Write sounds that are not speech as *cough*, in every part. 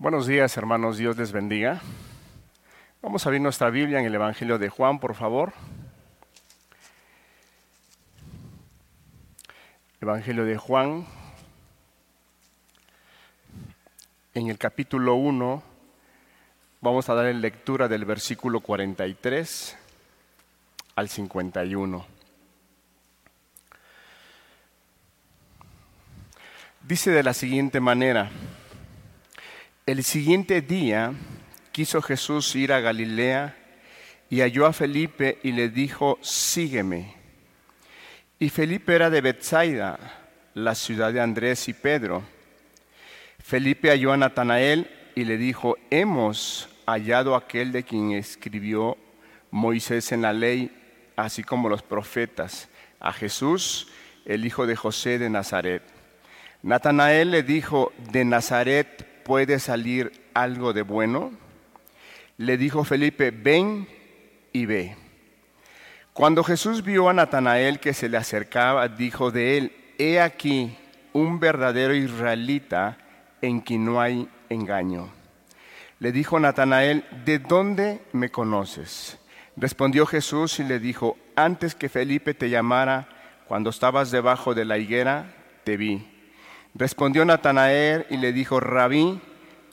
Buenos días, hermanos. Dios les bendiga. Vamos a abrir nuestra Biblia en el Evangelio de Juan, por favor. Evangelio de Juan, en el capítulo 1, vamos a dar lectura del versículo 43 al 51. Dice de la siguiente manera, el siguiente día quiso Jesús ir a Galilea y halló a Felipe y le dijo, sígueme. Y Felipe era de Bethsaida, la ciudad de Andrés y Pedro. Felipe halló a Natanael y le dijo, hemos hallado aquel de quien escribió Moisés en la ley, así como los profetas, a Jesús, el hijo de José de Nazaret. Natanael le dijo, ¿de Nazaret puede salir algo de bueno? Le dijo Felipe, ven y ve. Cuando Jesús vio a Natanael que se le acercaba, dijo de él, he aquí un verdadero israelita en quien no hay engaño. Le dijo Natanael, ¿de dónde me conoces? Respondió Jesús y le dijo, antes que Felipe te llamara, cuando estabas debajo de la higuera, te vi. Respondió Natanael y le dijo, Rabí,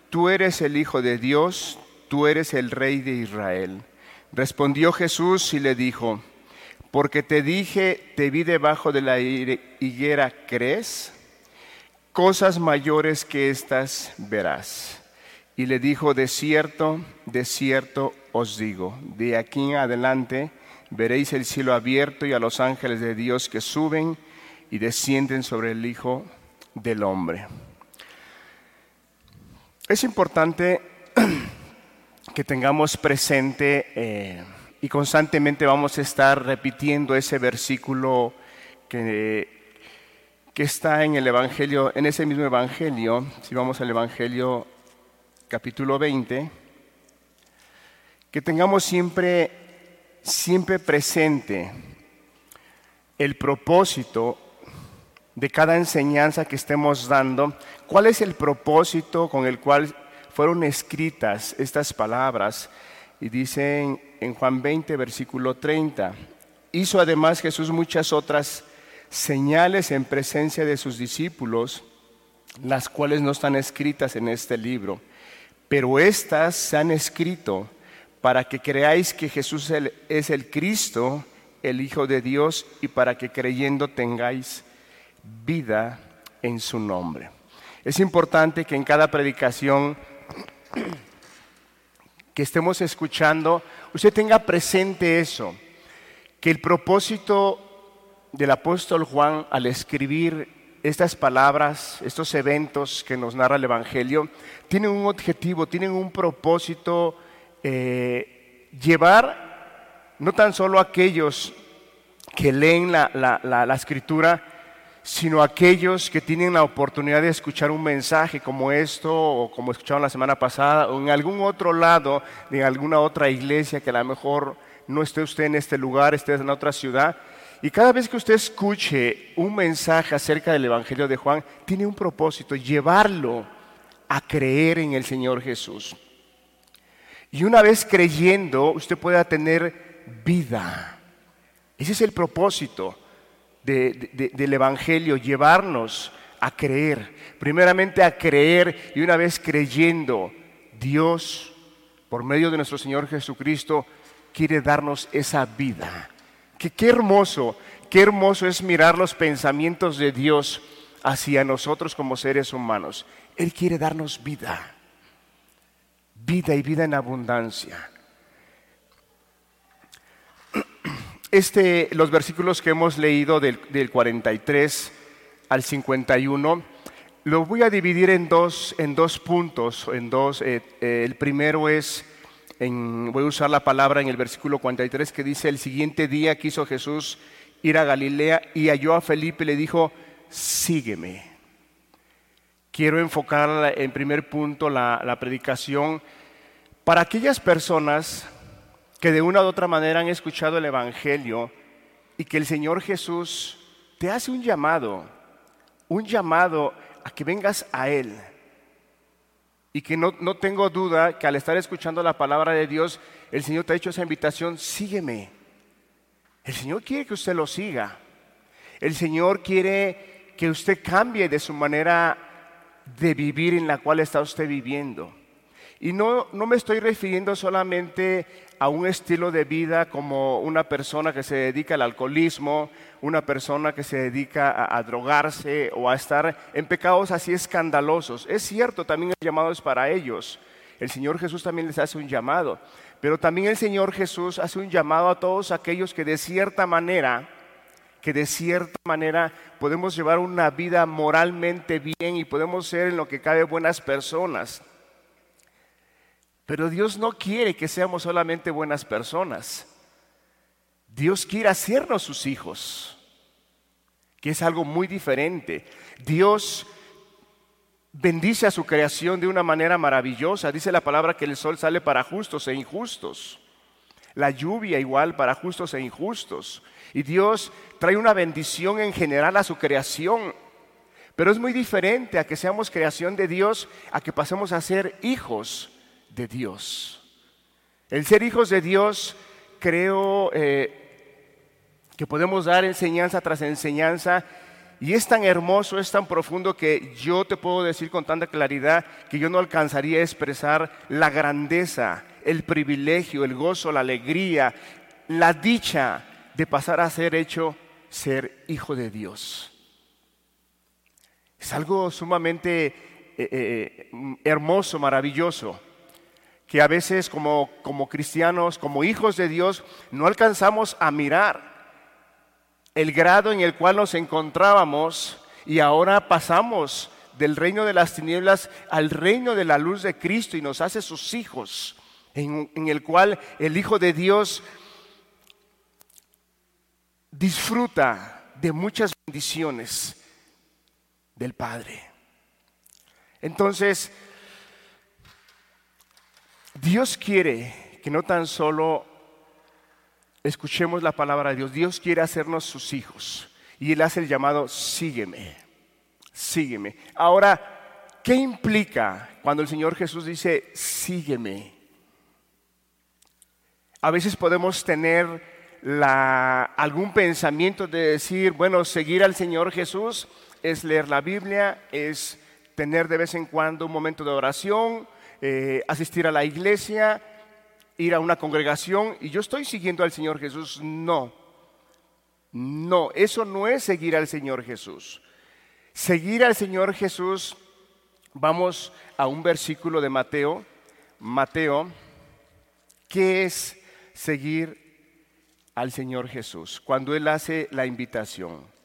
tú eres el Hijo de Dios, tú eres el Rey de Israel. Respondió Jesús y le dijo, porque te dije, te vi debajo de la higuera, ¿crees? Cosas mayores que estas verás. Y le dijo, de cierto, de cierto os digo, de aquí en adelante veréis el cielo abierto y a los ángeles de Dios que suben y descienden sobre el Hijo del hombre. Es importante *clears throat* que tengamos presente eh, y constantemente vamos a estar repitiendo ese versículo que, que está en el Evangelio, en ese mismo Evangelio, si vamos al Evangelio capítulo 20, que tengamos siempre, siempre presente el propósito de cada enseñanza que estemos dando, cuál es el propósito con el cual fueron escritas estas palabras. Y dicen en Juan 20, versículo 30, hizo además Jesús muchas otras señales en presencia de sus discípulos, las cuales no están escritas en este libro, pero estas se han escrito para que creáis que Jesús es el Cristo, el Hijo de Dios, y para que creyendo tengáis vida en su nombre. Es importante que en cada predicación que estemos escuchando, usted tenga presente eso, que el propósito del apóstol Juan al escribir estas palabras, estos eventos que nos narra el Evangelio, tienen un objetivo, tienen un propósito, eh, llevar no tan solo a aquellos que leen la, la escritura, sino aquellos que tienen la oportunidad de escuchar un mensaje como esto, o como escucharon la semana pasada, o en algún otro lado, en alguna otra iglesia que a lo mejor no esté usted en este lugar, esté en otra ciudad. Y cada vez que usted escuche un mensaje acerca del Evangelio de Juan, tiene un propósito, llevarlo a creer en el Señor Jesús. Y una vez creyendo, usted pueda tener vida. Ese es el propósito del Evangelio, llevarnos a creer, primeramente a creer y una vez creyendo, Dios, por medio de nuestro Señor Jesucristo, quiere darnos esa vida. Que qué hermoso, qué hermoso es mirar los pensamientos de Dios hacia nosotros como seres humanos. Él quiere darnos vida, vida y vida en abundancia. Este, los versículos que hemos leído del, 43 al 51, los voy a dividir en dos, en dos puntos. En dos, eh, eh, el primero es, voy a usar la palabra en el versículo 43 que dice, el siguiente día quiso Jesús ir a Galilea y halló a Felipe y le dijo, sígueme. Quiero enfocar en primer punto la, la predicación para aquellas personas que de una u otra manera han escuchado el Evangelio y que el Señor Jesús te hace un llamado, un llamado a que vengas a Él Y que no, no tengo duda que al estar escuchando la palabra de Dios, el Señor te ha hecho esa invitación, sígueme. El Señor quiere que usted lo siga. El Señor quiere que usted cambie de su manera de vivir en la cual está usted viviendo. Y no, no me estoy refiriendo solamente a un estilo de vida como una persona que se dedica al alcoholismo, una persona que se dedica a, drogarse o a estar en pecados así escandalosos. Es cierto, también el llamado es para ellos. El Señor Jesús también les hace un llamado. Pero también el Señor Jesús hace un llamado a todos aquellos que de cierta manera, que de cierta manera podemos llevar una vida moralmente bien y podemos ser en lo que cabe buenas personas. Pero Dios no quiere que seamos solamente buenas personas. Dios quiere hacernos sus hijos, que es algo muy diferente. Dios bendice a su creación de una manera maravillosa. Dice la palabra que el sol sale para justos e injustos. La lluvia igual para justos e injustos. Y Dios trae una bendición en general a su creación. Pero es muy diferente a que seamos creación de Dios a que pasemos a ser hijos de Dios. El ser hijos de Dios creo eh, que podemos dar enseñanza tras enseñanza y es tan hermoso, es tan profundo que yo te puedo decir con tanta claridad que yo no alcanzaría a expresar la grandeza, el privilegio, el gozo, la alegría, la dicha de pasar a ser hecho ser hijo de Dios. Es algo sumamente eh, eh, hermoso, maravilloso, que a veces como, como cristianos, como hijos de Dios, no alcanzamos a mirar el grado en el cual nos encontrábamos y ahora pasamos del reino de las tinieblas al reino de la luz de Cristo y nos hace sus hijos, en, en el cual el Hijo de Dios disfruta de muchas bendiciones del Padre. Entonces, Dios quiere que no tan solo escuchemos la palabra de Dios. Dios quiere hacernos sus hijos y Él hace el llamado, sígueme, sígueme. Ahora, ¿qué implica cuando el Señor Jesús dice, sígueme? A veces podemos tener algún pensamiento de decir, bueno, seguir al Señor Jesús es leer la Biblia, es tener de vez en cuando un momento de oración, eh, asistir a la iglesia, ir a una congregación y yo estoy siguiendo al Señor Jesús. No, no, eso no es seguir al Señor Jesús. Seguir al Señor Jesús, vamos a un versículo de Mateo, Mateo, ¿qué es seguir al Señor Jesús? Cuando Él hace la invitación.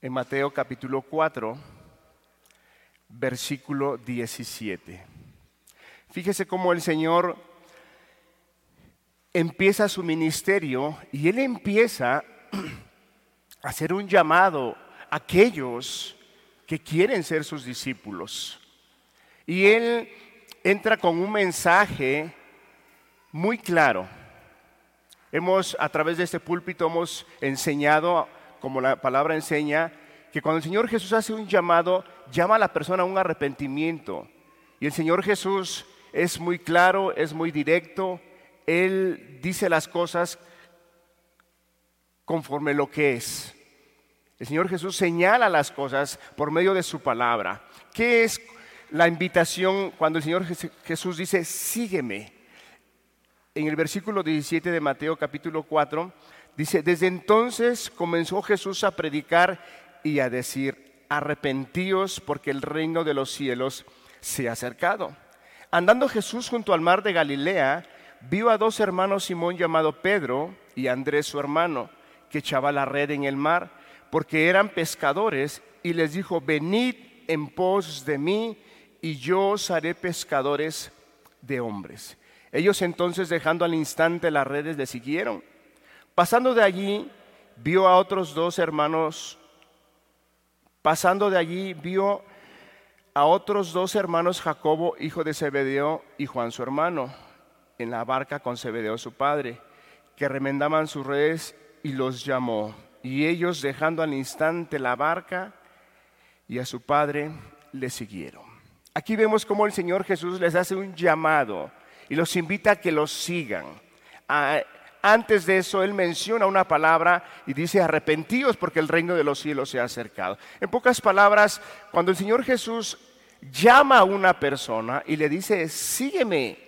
En Mateo capítulo 4, versículo 17. Fíjese cómo el Señor empieza su ministerio y Él empieza *clears throat* a hacer un llamado a aquellos que quieren ser sus discípulos. Y Él entra con un mensaje muy claro. Hemos, a través de este púlpito, hemos enseñado como la palabra enseña, que cuando el Señor Jesús hace un llamado, llama a la persona a un arrepentimiento. Y el Señor Jesús es muy claro, es muy directo, Él dice las cosas conforme lo que es. El Señor Jesús señala las cosas por medio de su palabra. ¿Qué es la invitación cuando el Señor Jesús dice, sígueme? En el versículo 17 de Mateo capítulo 4 Dice, desde entonces comenzó Jesús a predicar y a decir, arrepentíos porque el reino de los cielos se ha acercado. Andando Jesús junto al mar de Galilea, vio a dos hermanos Simón llamado Pedro y Andrés su hermano, que echaba la red en el mar, porque eran pescadores, y les dijo, venid en pos de mí, y yo os haré pescadores de hombres. Ellos entonces, dejando al instante las redes, le siguieron. Pasando de allí, vio a otros dos hermanos. Pasando de allí, vio a otros dos hermanos, Jacobo, hijo de Zebedeo, y Juan su hermano, en la barca con Zebedeo su padre, que remendaban sus redes y los llamó. Y ellos, dejando al instante la barca y a su padre, le siguieron. Aquí vemos cómo el Señor Jesús les hace un llamado y los invita a que los sigan. Antes de eso, Él menciona una palabra y dice, arrepentíos porque el reino de los cielos se ha acercado. En pocas palabras, cuando el Señor Jesús llama a una persona y le dice, sígueme,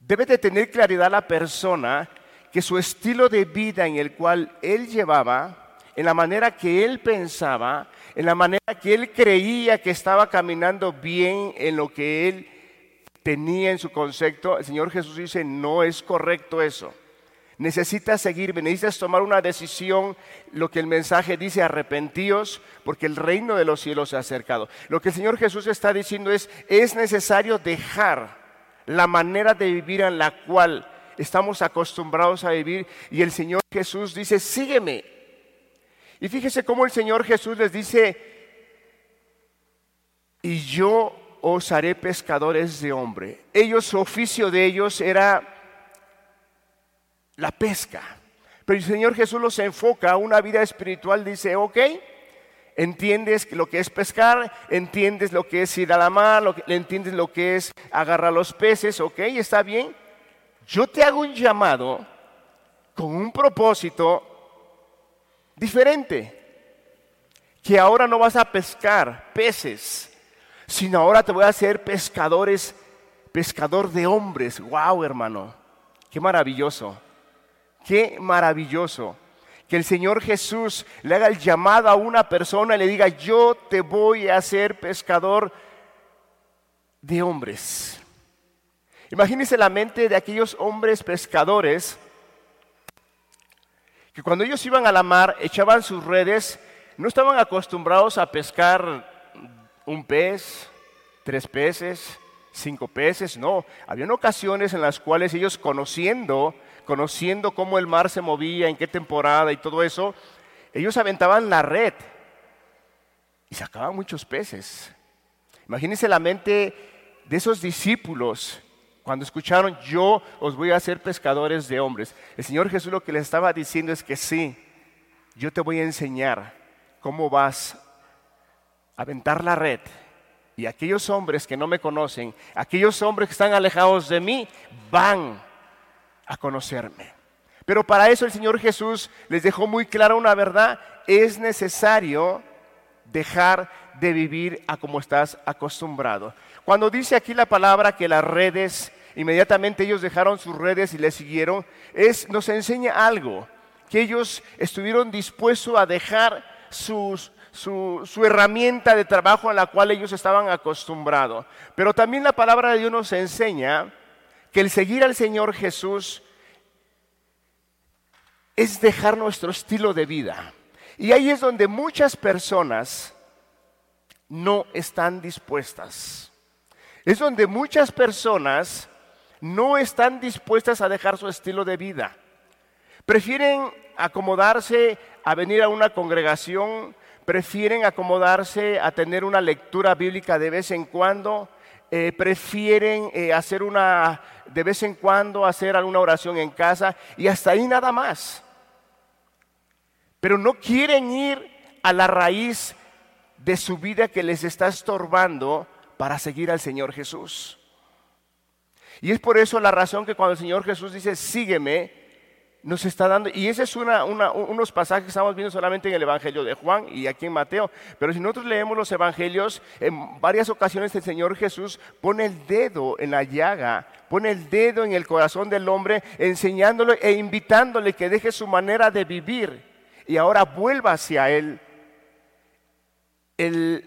debe de tener claridad la persona que su estilo de vida en el cual Él llevaba, en la manera que Él pensaba, en la manera que Él creía que estaba caminando bien en lo que Él tenía en su concepto, el Señor Jesús dice, no es correcto eso. Necesitas seguirme, necesitas tomar una decisión. Lo que el mensaje dice, arrepentíos, porque el reino de los cielos se ha acercado. Lo que el Señor Jesús está diciendo es, es necesario dejar la manera de vivir en la cual estamos acostumbrados a vivir. Y el Señor Jesús dice, sígueme. Y fíjese cómo el Señor Jesús les dice, y yo os haré pescadores de hombre. Ellos, su oficio de ellos era la pesca. Pero el Señor Jesús los enfoca a una vida espiritual, dice, ok, entiendes lo que es pescar, entiendes lo que es ir a la mar, lo entiendes lo que es agarrar los peces, ok, está bien. Yo te hago un llamado con un propósito diferente, que ahora no vas a pescar peces, sino ahora te voy a hacer pescadores, pescador de hombres. Wow, hermano, qué maravilloso. Qué maravilloso que el Señor Jesús le haga el llamado a una persona y le diga, yo te voy a hacer pescador de hombres. Imagínense la mente de aquellos hombres pescadores que cuando ellos iban a la mar, echaban sus redes, no estaban acostumbrados a pescar un pez, tres peces, cinco peces, no. Habían ocasiones en las cuales ellos conociendo conociendo cómo el mar se movía, en qué temporada y todo eso, ellos aventaban la red y sacaban muchos peces. Imagínense la mente de esos discípulos cuando escucharon, yo os voy a hacer pescadores de hombres. El Señor Jesús lo que les estaba diciendo es que sí, yo te voy a enseñar cómo vas aventar la red. Y aquellos hombres que no me conocen, aquellos hombres que están alejados de mí, van a conocerme. Pero para eso el Señor Jesús les dejó muy clara una verdad. Es necesario dejar de vivir a como estás acostumbrado. Cuando dice aquí la palabra que las redes, inmediatamente ellos dejaron sus redes y le siguieron, es, nos enseña algo, que ellos estuvieron dispuestos a dejar su, herramienta de trabajo a la cual ellos estaban acostumbrados. Pero también la palabra de Dios nos enseña que el seguir al Señor Jesús es dejar nuestro estilo de vida. Y ahí es donde muchas personas no están dispuestas. Es donde muchas personas no están dispuestas a dejar su estilo de vida. Prefieren acomodarse a venir a una congregación, prefieren acomodarse a tener una lectura bíblica de vez en cuando, eh, prefieren eh, hacer una, de vez en cuando, hacer alguna oración en casa y hasta ahí nada más. Pero no quieren ir a la raíz de su vida que les está estorbando para seguir al Señor Jesús. Y es por eso la razón que cuando el Señor Jesús dice, sígueme, nos está dando, y ese es unos pasajes que estamos viendo solamente en el Evangelio de Juan y aquí en Mateo, pero si nosotros leemos los Evangelios, en varias ocasiones el Señor Jesús pone el dedo en la llaga, pone el dedo en el corazón del hombre, enseñándole e invitándole que deje su manera de vivir y ahora vuelva hacia Él. El,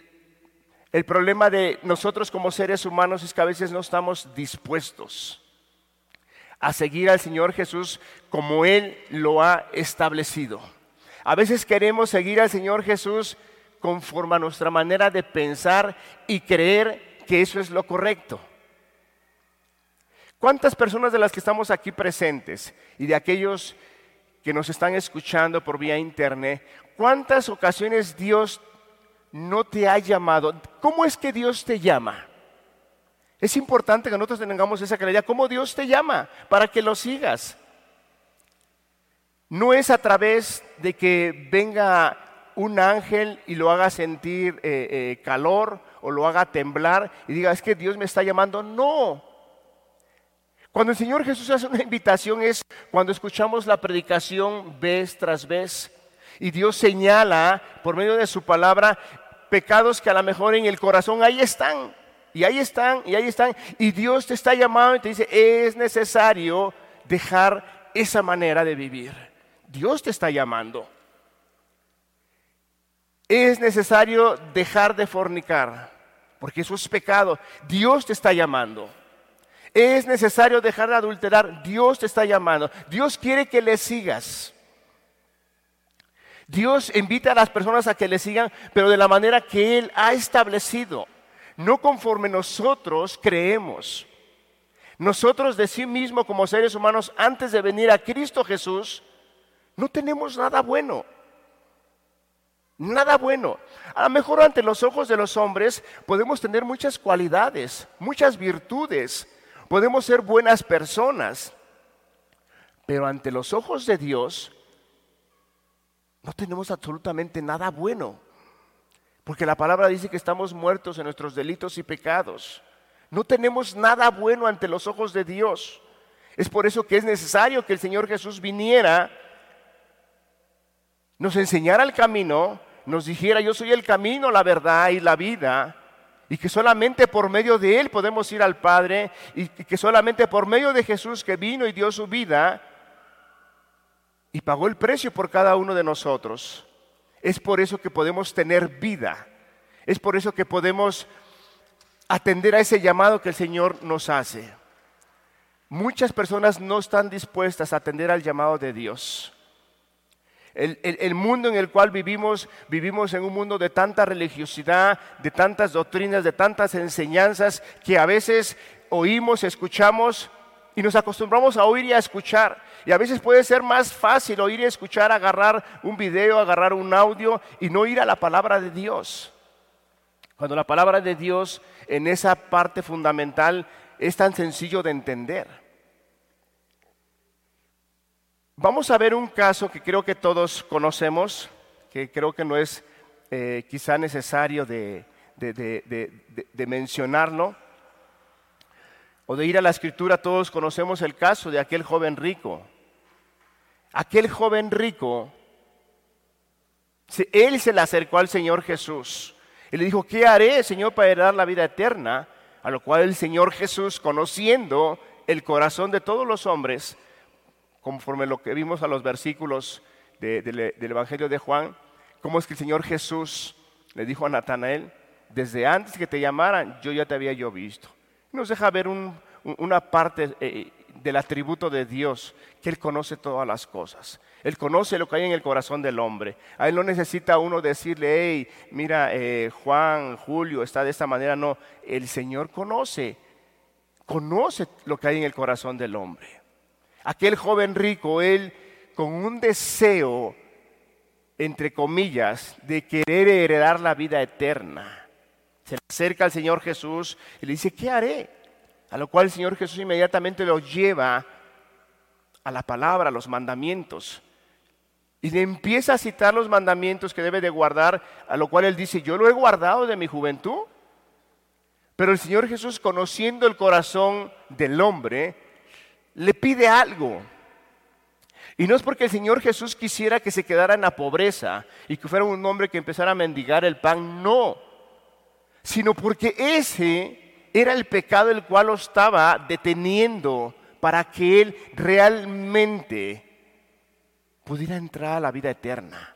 el problema de nosotros como seres humanos es que a veces no estamos dispuestos a seguir al Señor Jesús como Él lo ha establecido. A veces queremos seguir al Señor Jesús conforme a nuestra manera de pensar y creer que eso es lo correcto. ¿Cuántas personas de las que estamos aquí presentes y de aquellos que nos están escuchando por vía internet, cuántas ocasiones Dios no te ha llamado? ¿Cómo es que Dios te llama? Es importante que nosotros tengamos esa claridad. ¿Cómo Dios te llama? Para que lo sigas. No es a través de que venga un ángel y lo haga sentir eh, eh, calor o lo haga temblar y diga, es que Dios me está llamando. No, cuando el Señor Jesús hace una invitación es cuando escuchamos la predicación vez tras vez y Dios señala por medio de su palabra pecados que a lo mejor en el corazón ahí están y ahí están y ahí están y Dios te está llamando y te dice es necesario dejar esa manera de vivir. Dios te está llamando. Es necesario dejar de fornicar porque eso es pecado. Dios te está llamando. Es necesario dejar de adulterar. Dios te está llamando. Dios quiere que le sigas. Dios invita a las personas a que le sigan, pero de la manera que Él ha establecido, no conforme nosotros creemos. Nosotros de sí mismo como seres humanos, antes de venir a Cristo Jesús, no tenemos nada bueno. Nada bueno. A lo mejor ante los ojos de los hombres podemos tener muchas cualidades, muchas virtudes, Podemos ser buenas personas, pero ante los ojos de Dios no tenemos absolutamente nada bueno. Porque la palabra dice que estamos muertos en nuestros delitos y pecados. No tenemos nada bueno ante los ojos de Dios. Es por eso que es necesario que el Señor Jesús viniera, nos enseñara el camino, nos dijera, yo soy el camino, la verdad y la vida, y que solamente por medio de Él podemos ir al Padre y que solamente por medio de Jesús que vino y dio su vida y pagó el precio por cada uno de nosotros, es por eso que podemos tener vida, es por eso que podemos atender a ese llamado que el Señor nos hace. Muchas personas no están dispuestas a atender al llamado de Dios. El, mundo en el cual vivimos, vivimos en un mundo de tanta religiosidad, de tantas doctrinas, de tantas enseñanzas que a veces oímos, escuchamos y nos acostumbramos a oír y a escuchar. Y a veces puede ser más fácil oír y escuchar, agarrar un video, agarrar un audio y no ir a la palabra de Dios. Cuando la palabra de Dios en esa parte fundamental es tan sencillo de entender. Vamos a ver un caso que creo que todos conocemos, que creo que no es eh, quizá necesario de, de mencionarlo, o de ir a la escritura, todos conocemos el caso de aquel joven rico. Aquel joven rico, él se le acercó al Señor Jesús y le dijo, ¿qué haré, Señor, para heredar la vida eterna? A lo cual el Señor Jesús, conociendo el corazón de todos los hombres, conforme lo que vimos a los versículos del Evangelio de Juan, cómo es que el Señor Jesús le dijo a Natanael, desde antes que te llamaran, yo ya te había yo visto. Nos deja ver una parte eh, del atributo de Dios, que Él conoce todas las cosas. Él conoce lo que hay en el corazón del hombre. A Él no necesita uno decirle, hey, mira, eh, Juan, Julio, está de esta manera. No, el Señor conoce, conoce lo que hay en el corazón del hombre. Aquel joven rico, él con un deseo, entre comillas, de querer heredar la vida eterna, se acerca al Señor Jesús y le dice, ¿qué haré? A lo cual el Señor Jesús inmediatamente lo lleva a la palabra, a los mandamientos. Y le empieza a citar los mandamientos que debe de guardar, a lo cual él dice, yo lo he guardado de mi juventud. Pero el Señor Jesús, conociendo el corazón del hombre, le pide algo. Y no es porque el Señor Jesús quisiera que se quedara en la pobreza y que fuera un hombre que empezara a mendigar el pan, no, sino porque ese era el pecado el cual lo estaba deteniendo para que él realmente pudiera entrar a la vida eterna.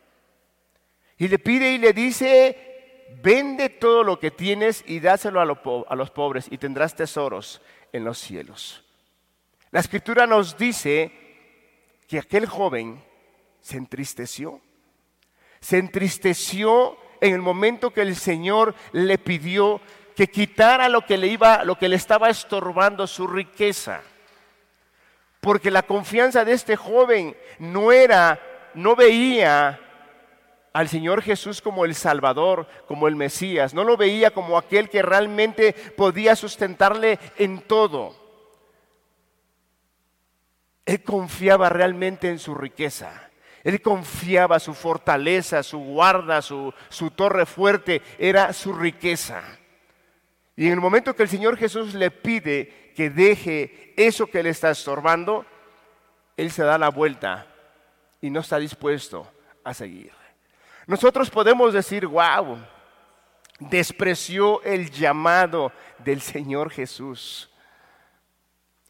Y le pide y le dice, vende todo lo que tienes y dáselo a, los pobres y tendrás tesoros en los cielos. La escritura nos dice que aquel joven se entristeció. Se entristeció en el momento que el Señor le pidió que quitara lo que le iba, lo que le estaba estorbando su riqueza. porque la confianza de este joven no era, no veía al Señor Jesús como el Salvador, como el Mesías, no lo veía como aquel que realmente podía sustentarle en todo. Él confiaba realmente en su riqueza. Él confiaba su fortaleza, su guarda, su, su torre fuerte, era su riqueza. Y en el momento que el Señor Jesús le pide que deje eso que le está estorbando, Él se da la vuelta y no está dispuesto a seguir. Nosotros podemos decir, wow, despreció el llamado del Señor Jesús.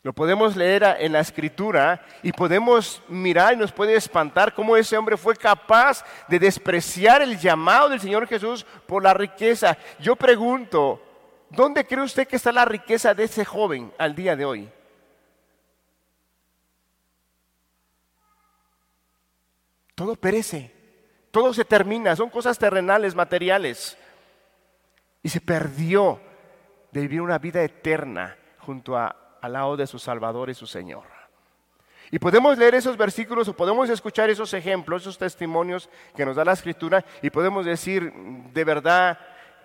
Lo podemos leer en la escritura y podemos mirar y nos puede espantar cómo ese hombre fue capaz de despreciar el llamado del Señor Jesús por la riqueza. Yo pregunto, ¿dónde cree usted que está la riqueza de ese joven al día de hoy? Todo perece, todo se termina, son cosas terrenales, materiales. Y se perdió de vivir una vida eterna junto a al lado de su Salvador y su Señor. Y podemos leer esos versículos o podemos escuchar esos ejemplos, esos testimonios que nos da la Escritura y podemos decir, de verdad,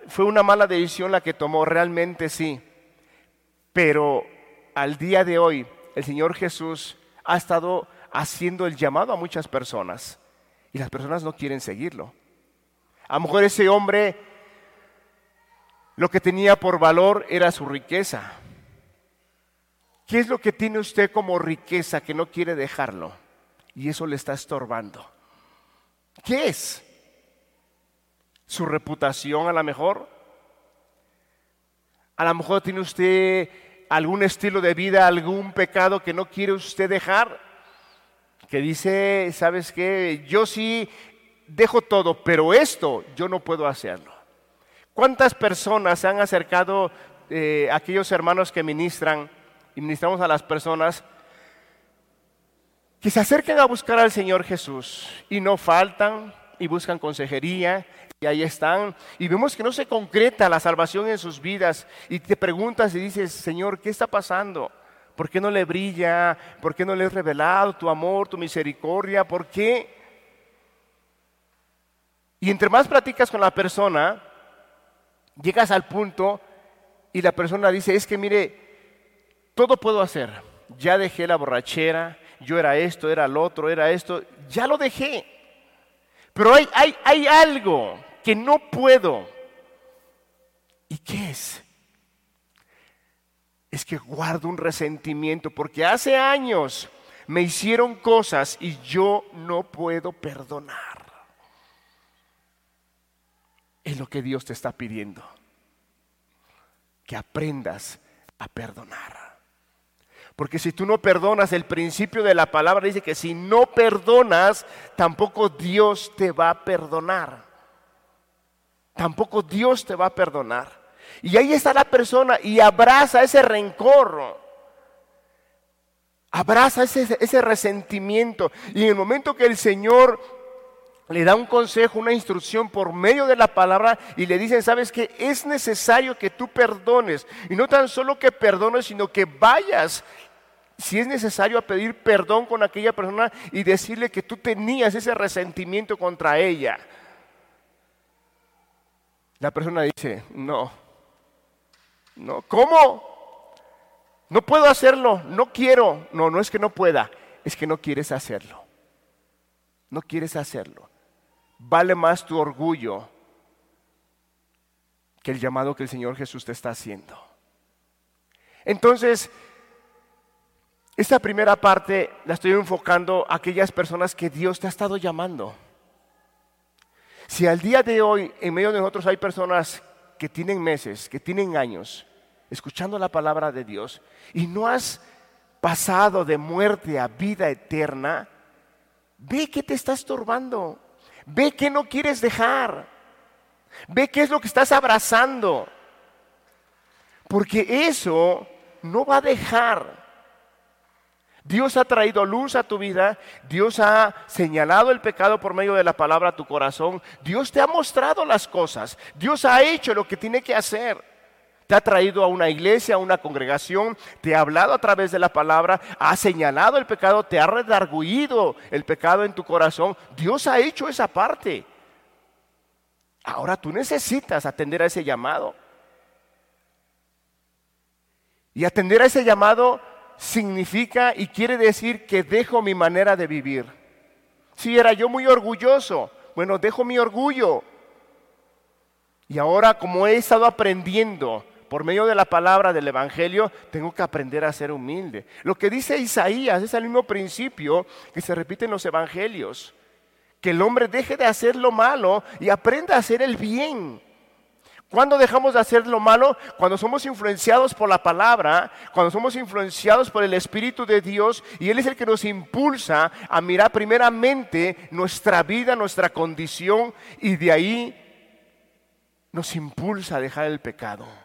fue una mala decisión la que tomó, realmente sí. Pero al día de hoy, el Señor Jesús ha estado haciendo el llamado a muchas personas y las personas no quieren seguirlo. A lo mejor ese hombre lo que tenía por valor era su riqueza, ¿Qué es lo que tiene usted como riqueza que no quiere dejarlo? Y eso le está estorbando. ¿Qué es? ¿Su reputación a lo mejor? A lo mejor tiene usted algún estilo de vida, algún pecado que no quiere usted dejar. Que dice, ¿sabes qué? Yo sí dejo todo, pero esto yo no puedo hacerlo. ¿Cuántas personas se han acercado, eh, aquellos hermanos que ministran, y ministramos a las personas que se acerquen a buscar al Señor Jesús y no faltan y buscan consejería y ahí están y vemos que no se concreta la salvación en sus vidas y te preguntas y dices, Señor, ¿qué está pasando? ¿Por qué no le brilla? ¿Por qué no le has revelado tu amor, tu misericordia? ¿Por qué? Y entre más platicas con la persona, llegas al punto y la persona dice, es que mire, todo puedo hacer. Ya dejé la borrachera, yo era esto, era lo otro, era esto, ya lo dejé. Pero hay, hay, hay algo que no puedo. ¿Y qué es? Es que guardo un resentimiento porque hace años me hicieron cosas y yo no puedo perdonar. Es lo que Dios te está pidiendo. Que aprendas a perdonar. Porque si tú no perdonas, el principio de la palabra dice que si no perdonas, tampoco Dios te va a perdonar. Tampoco Dios te va a perdonar. Y ahí está la persona y abraza ese rencor. Abraza ese, ese resentimiento. Y en el momento que el Señor le da un consejo, una instrucción por medio de la palabra y le dicen, sabes que es necesario que tú perdones. Y no tan solo que perdones, sino que vayas, si es necesario, a pedir perdón con aquella persona y decirle que tú tenías ese resentimiento contra ella. La persona dice, no, no, ¿cómo? No puedo hacerlo, no quiero. No, no es que no pueda, es que no quieres hacerlo. No quieres hacerlo vale más tu orgullo que el llamado que el Señor Jesús te está haciendo. Entonces, esta primera parte la estoy enfocando a aquellas personas que Dios te ha estado llamando. Si al día de hoy en medio de nosotros hay personas que tienen meses, que tienen años, escuchando la palabra de Dios y no has pasado de muerte a vida eterna, ve que te está estorbando. Ve qué no quieres dejar. Ve qué es lo que estás abrazando. Porque eso no va a dejar. Dios ha traído luz a tu vida, Dios ha señalado el pecado por medio de la palabra a tu corazón, Dios te ha mostrado las cosas, Dios ha hecho lo que tiene que hacer. Te ha traído a una iglesia, a una congregación, te ha hablado a través de la palabra, ha señalado el pecado, te ha redarguido el pecado en tu corazón. Dios ha hecho esa parte. Ahora tú necesitas atender a ese llamado. Y atender a ese llamado significa y quiere decir que dejo mi manera de vivir. Si era yo muy orgulloso, bueno, dejo mi orgullo. Y ahora como he estado aprendiendo por medio de la palabra del Evangelio, tengo que aprender a ser humilde. Lo que dice Isaías es el mismo principio que se repite en los Evangelios. Que el hombre deje de hacer lo malo y aprenda a hacer el bien. ¿Cuándo dejamos de hacer lo malo? Cuando somos influenciados por la palabra, cuando somos influenciados por el Espíritu de Dios y Él es el que nos impulsa a mirar primeramente nuestra vida, nuestra condición y de ahí nos impulsa a dejar el pecado.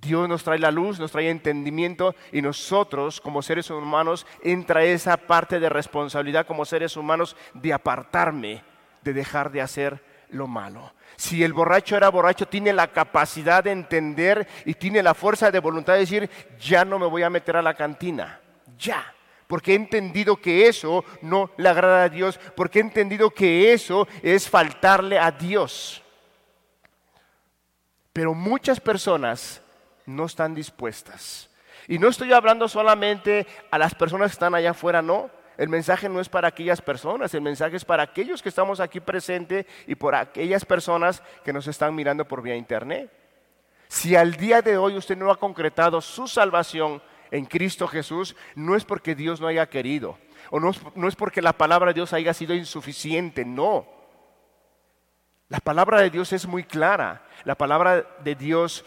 Dios nos trae la luz, nos trae entendimiento y nosotros como seres humanos entra esa parte de responsabilidad como seres humanos de apartarme, de dejar de hacer lo malo. Si el borracho era borracho, tiene la capacidad de entender y tiene la fuerza de voluntad de decir, ya no me voy a meter a la cantina, ya. Porque he entendido que eso no le agrada a Dios, porque he entendido que eso es faltarle a Dios. Pero muchas personas no están dispuestas. Y no estoy hablando solamente a las personas que están allá afuera, no. El mensaje no es para aquellas personas, el mensaje es para aquellos que estamos aquí presentes y por aquellas personas que nos están mirando por vía internet. Si al día de hoy usted no ha concretado su salvación en Cristo Jesús, no es porque Dios no haya querido, o no no es porque la palabra de Dios haya sido insuficiente, no. La palabra de Dios es muy clara, la palabra de Dios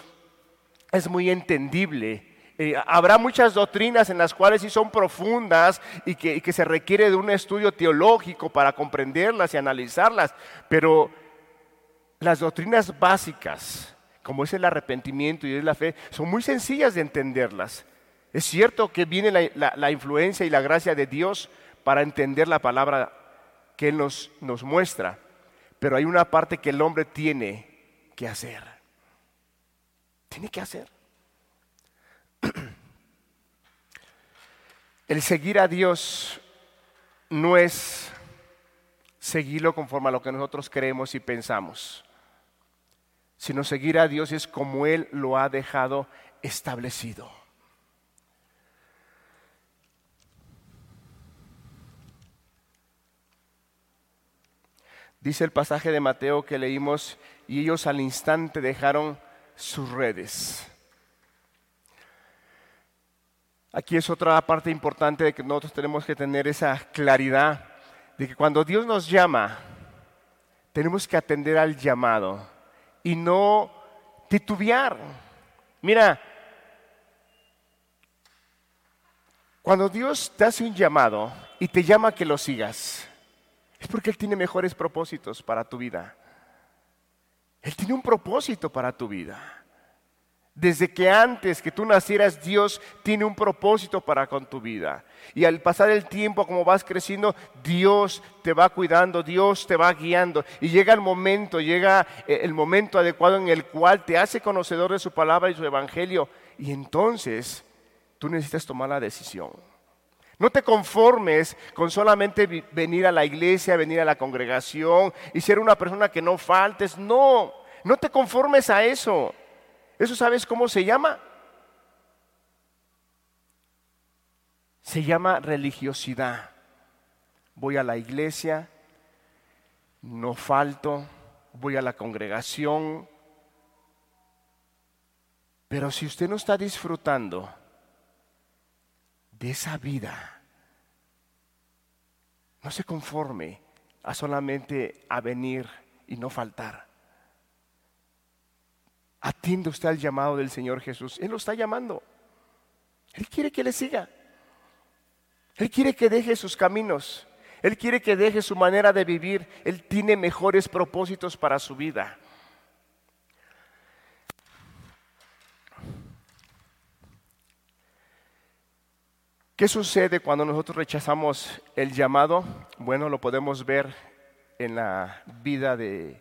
es muy entendible eh, habrá muchas doctrinas en las cuales sí son profundas y que, se requiere de un estudio teológico para comprenderlas y analizarlas, pero las doctrinas básicas, como es el arrepentimiento y es la fe, son muy sencillas de entenderlas. Es cierto que viene la, influencia y la gracia de Dios para entender la palabra que Él nos, nos muestra, pero hay una parte que el hombre tiene que hacer. Tiene que hacer. *clears throat* El seguir a Dios no es seguirlo conforme a lo que nosotros creemos y pensamos, sino seguir a Dios es como Él lo ha dejado establecido. Dice el pasaje de Mateo que leímos, y ellos al instante dejaron sus redes. Aquí es otra parte importante de que nosotros tenemos que tener esa claridad de que cuando Dios nos llama, tenemos que atender al llamado y no titubear. Mira, cuando Dios te hace un llamado y te llama a que lo sigas, es porque Él tiene mejores propósitos para tu vida. Él tiene un propósito para tu vida. Desde que antes que tú nacieras, Dios tiene un propósito para con tu vida. Y al pasar el tiempo, como vas creciendo, Dios te va cuidando, Dios te va guiando. Y llega el momento, llega eh, el momento adecuado en el cual te hace conocedor de su palabra y su evangelio. Y entonces tú necesitas tomar la decisión. No te conformes con solamente venir a la iglesia, venir a la congregación y ser una persona que no faltes. No, no te conformes a eso. ¿Eso sabes cómo se llama? Se llama religiosidad. Voy a la iglesia, no falto, voy a la congregación, pero si usted no está disfrutando de esa vida, no se conforme a solamente a venir y no faltar. Atiende usted al llamado del Señor Jesús. Él lo está llamando. Él quiere que le siga. Él quiere que deje sus caminos. Él quiere que deje su manera de vivir. Él tiene mejores propósitos para su vida. ¿Qué sucede cuando nosotros rechazamos el llamado? Bueno, lo podemos ver en la vida de,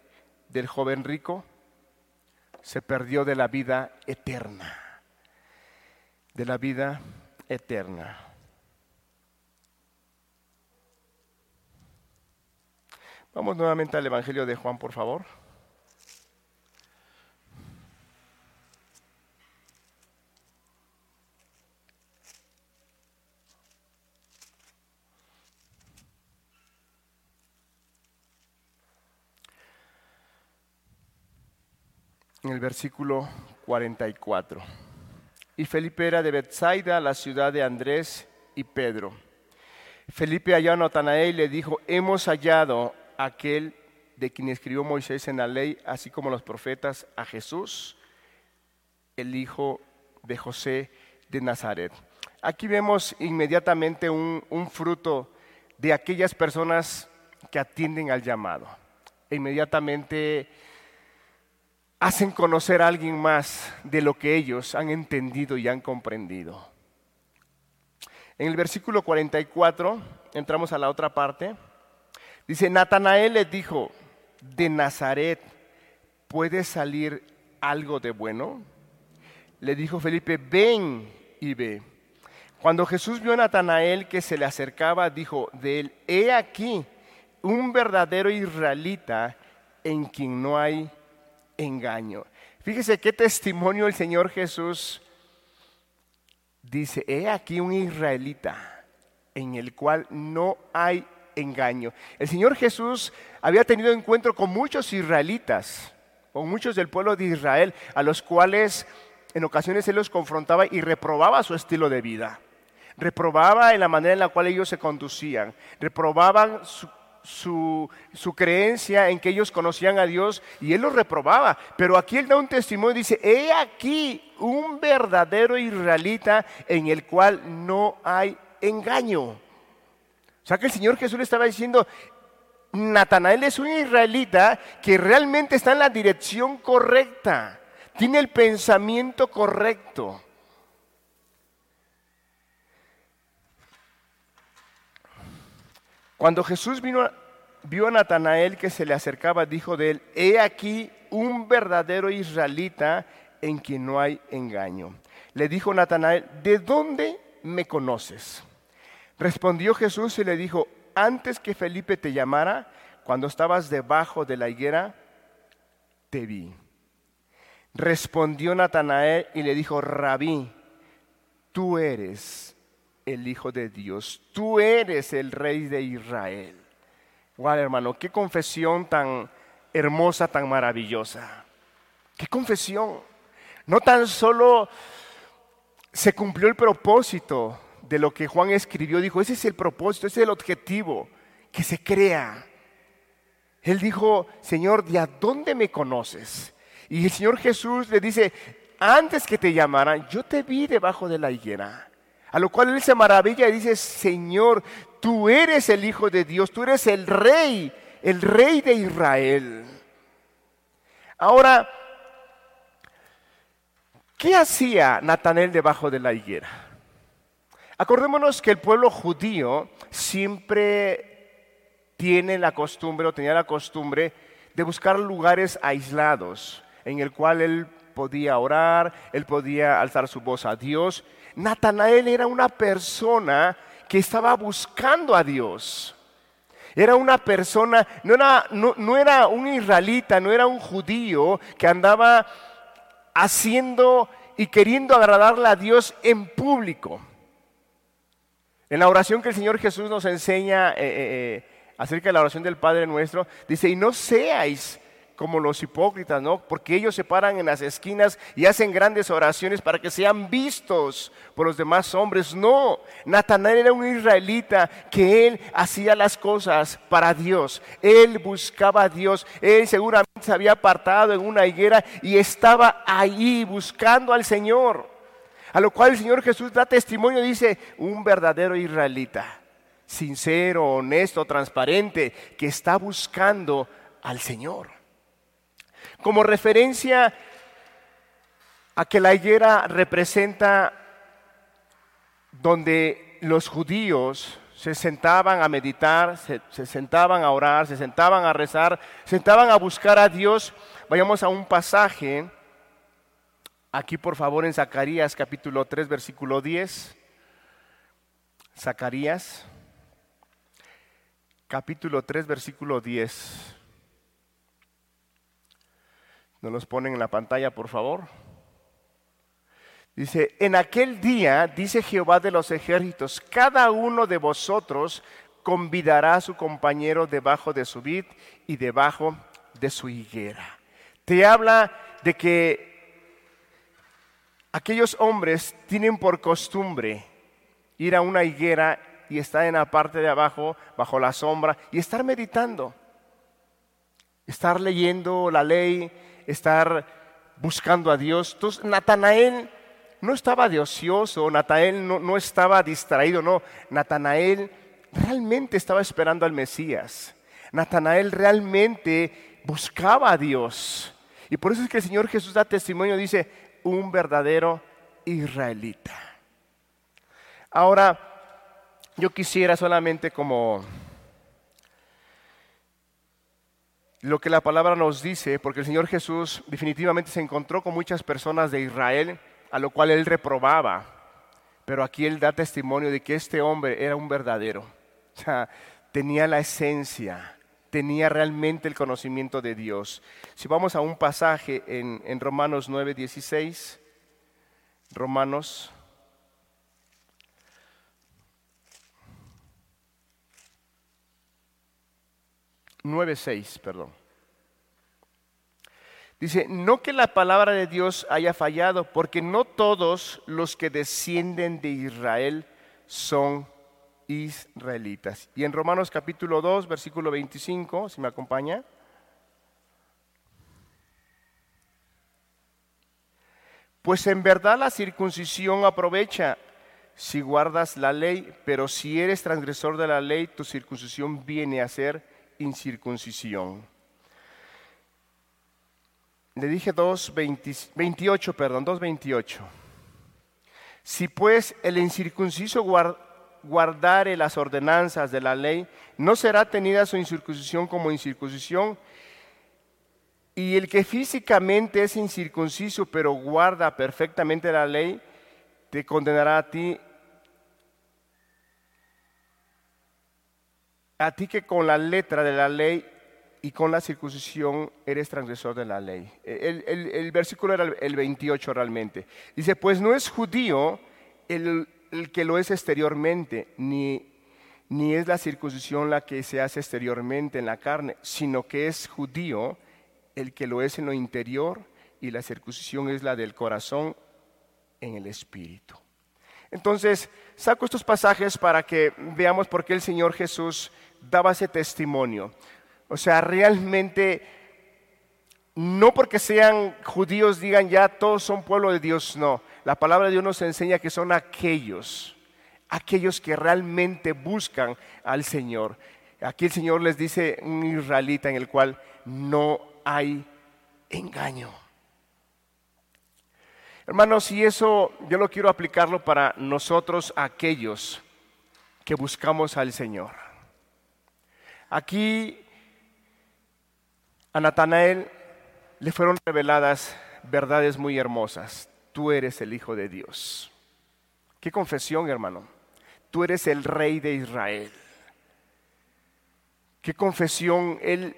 del joven rico se perdió de la vida eterna. De la vida eterna. Vamos nuevamente al Evangelio de Juan, por favor. En el versículo 44. Y Felipe era de Bethsaida, la ciudad de Andrés y Pedro. Felipe halló a Natanael y le dijo, hemos hallado aquel de quien escribió Moisés en la ley, así como los profetas, a Jesús, el hijo de José de Nazaret. Aquí vemos inmediatamente un, un fruto de aquellas personas que atienden al llamado. E inmediatamente hacen conocer a alguien más de lo que ellos han entendido y han comprendido. En el versículo 44, entramos a la otra parte, dice, Natanael le dijo, de Nazaret, ¿puede salir algo de bueno? Le dijo Felipe, ven y ve. Cuando Jesús vio a Natanael que se le acercaba, dijo de él, he aquí un verdadero israelita en quien no hay engaño. Fíjese qué testimonio el Señor Jesús dice, he aquí un israelita en el cual no hay engaño. El Señor Jesús había tenido encuentro con muchos israelitas, con muchos del pueblo de Israel, a los cuales en ocasiones Él los confrontaba y reprobaba su estilo de vida. Reprobaba en la manera en la cual ellos se conducían, reprobaban su su, creencia en que ellos conocían a Dios y él los reprobaba. Pero aquí él da un testimonio y dice, he aquí un verdadero israelita en el cual no hay engaño. O sea que el Señor Jesús le estaba diciendo, Natanael es un israelita que realmente está en la dirección correcta, tiene el pensamiento correcto. Cuando Jesús vio a Natanael que se le acercaba, dijo de él, he aquí un verdadero israelita en quien no hay engaño. Le dijo Natanael, ¿de dónde me conoces? Respondió Jesús y le dijo, antes que Felipe te llamara, cuando estabas debajo de la higuera, te vi. Respondió Natanael y le dijo, rabí, tú eres el Hijo de Dios, tú eres el Rey de Israel. Wow, hermano, qué confesión tan hermosa, tan maravillosa. Qué confesión. No tan solo se cumplió el propósito de lo que Juan escribió, dijo, ese es el propósito, ese es el objetivo, que se crea. Él dijo, Señor, ¿de a dónde me conoces? Y el Señor Jesús le dice, antes que te llamaran, yo te vi debajo de la higuera. A lo cual él se maravilla y dice, Señor, tú eres el Hijo de Dios, tú eres el Rey, el Rey de Israel. Ahora, ¿qué hacía Natanel debajo de la higuera? Acordémonos que el pueblo judío siempre tiene la costumbre o tenía la costumbre de buscar lugares aislados en el cual él podía orar, él podía alzar su voz a Dios Natanael era una persona que estaba buscando a Dios. Era una persona, no era, no, era un israelita, no era un judío que andaba haciendo y queriendo agradarle a Dios en público. En la oración que el Señor Jesús nos enseña eh, eh, eh, acerca de la oración del Padre nuestro, dice, y no seáis como los hipócritas, ¿no? Porque ellos se paran en las esquinas y hacen grandes oraciones para que sean vistos por los demás hombres. No, Natanael era un israelita que él hacía las cosas para Dios. Él buscaba a Dios. Él seguramente se había apartado en una higuera y estaba ahí buscando al Señor. A lo cual el Señor Jesús da testimonio, dice, un verdadero israelita, sincero, honesto, transparente, que está buscando al Señor como referencia a que la higuera representa donde los judíos se sentaban a meditar, se, sentaban a orar, se sentaban a rezar, se sentaban a buscar a Dios. Vayamos a un pasaje Aquí por favor en Zacarías capítulo 3 versículo 10. Zacarías capítulo 3 versículo 10. ¿Nos los ponen en la pantalla por favor? Dice, en aquel día, dice Jehová de los ejércitos, cada uno de vosotros convidará a su compañero debajo de su vid y debajo de su higuera. Te habla de que Aquellos hombres tienen por costumbre ir a una higuera y estar en la parte de abajo, bajo la sombra, y estar meditando, estar leyendo la ley, estar buscando a Dios. Entonces, Natanael no estaba de ocioso, Natanael no, no estaba distraído, no. Natanael realmente estaba esperando al Mesías. Natanael realmente buscaba a Dios. Y por eso es que el Señor Jesús da testimonio, dice, un verdadero israelita. Ahora, yo quisiera solamente como lo que la palabra nos dice, porque el Señor Jesús definitivamente se encontró con muchas personas de Israel, a lo cual él reprobaba, pero aquí él da testimonio de que este hombre era un verdadero, o sea, tenía la esencia, tenía realmente el conocimiento de Dios. Si vamos a un pasaje en, en Romanos 9, 16, Romanos nueve seis, perdón. Dice, no que la palabra de Dios haya fallado, porque no todos los que descienden de Israel son israelitas. Y en Romanos capítulo 2, versículo 25, si me acompaña. Pues en verdad la circuncisión aprovecha si guardas la ley, pero si eres transgresor de la ley, tu circuncisión viene a ser incircuncisión. Le dije 2.28, perdón, 2.28. Si pues el incircunciso guarda guardare las ordenanzas de la ley, no será tenida su incircuncisión como incircuncisión. Y el que físicamente es incircunciso, pero guarda perfectamente la ley, te condenará a ti, a ti que con la letra de la ley y con la circuncisión eres transgresor de la ley. El, versículo era el 28 realmente. Dice, pues no es judío el el que lo es exteriormente, ni, ni es la circuncisión la que se hace exteriormente en la carne, sino que es judío el que lo es en lo interior y la circuncisión es la del corazón en el espíritu. Entonces, saco estos pasajes para que veamos por qué el Señor Jesús daba ese testimonio. O sea, realmente, no porque sean judíos digan ya todos son pueblo de Dios, no la palabra de Dios nos enseña que son aquellos, aquellos que realmente buscan al Señor. Aquí el Señor les dice un israelita en el cual no hay engaño. Hermanos, y eso yo lo quiero aplicarlo para nosotros aquellos que buscamos al Señor. Aquí a Natanael le fueron reveladas verdades muy hermosas tú eres el Hijo de Dios. Qué confesión, hermano. Tú eres el Rey de Israel. Qué confesión él,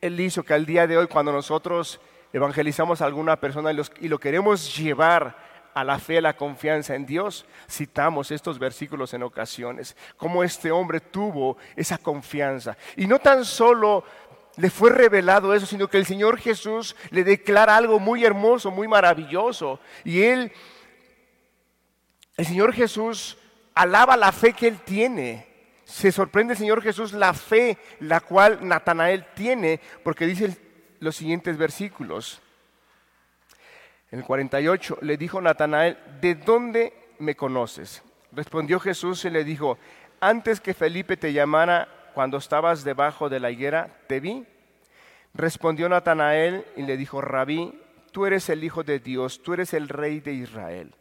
él hizo que al día de hoy, cuando nosotros evangelizamos a alguna persona y, y lo queremos llevar a la fe, la confianza en Dios, citamos estos versículos en ocasiones, como este hombre tuvo esa confianza. Y no tan solo le fue revelado eso, sino que el Señor Jesús le declara algo muy hermoso, muy maravilloso. Y él, el Señor Jesús alaba la fe que él tiene. Se sorprende el Señor Jesús la fe la cual Natanael tiene, porque dice los siguientes versículos. En el 48 le dijo Natanael, ¿de dónde me conoces? Respondió Jesús y le dijo, antes que Felipe te llamara cuando estabas debajo de la higuera, te vi. Respondió Natanael y le dijo, Rabí, tú eres el Hijo de Dios, tú eres el Rey de Israel.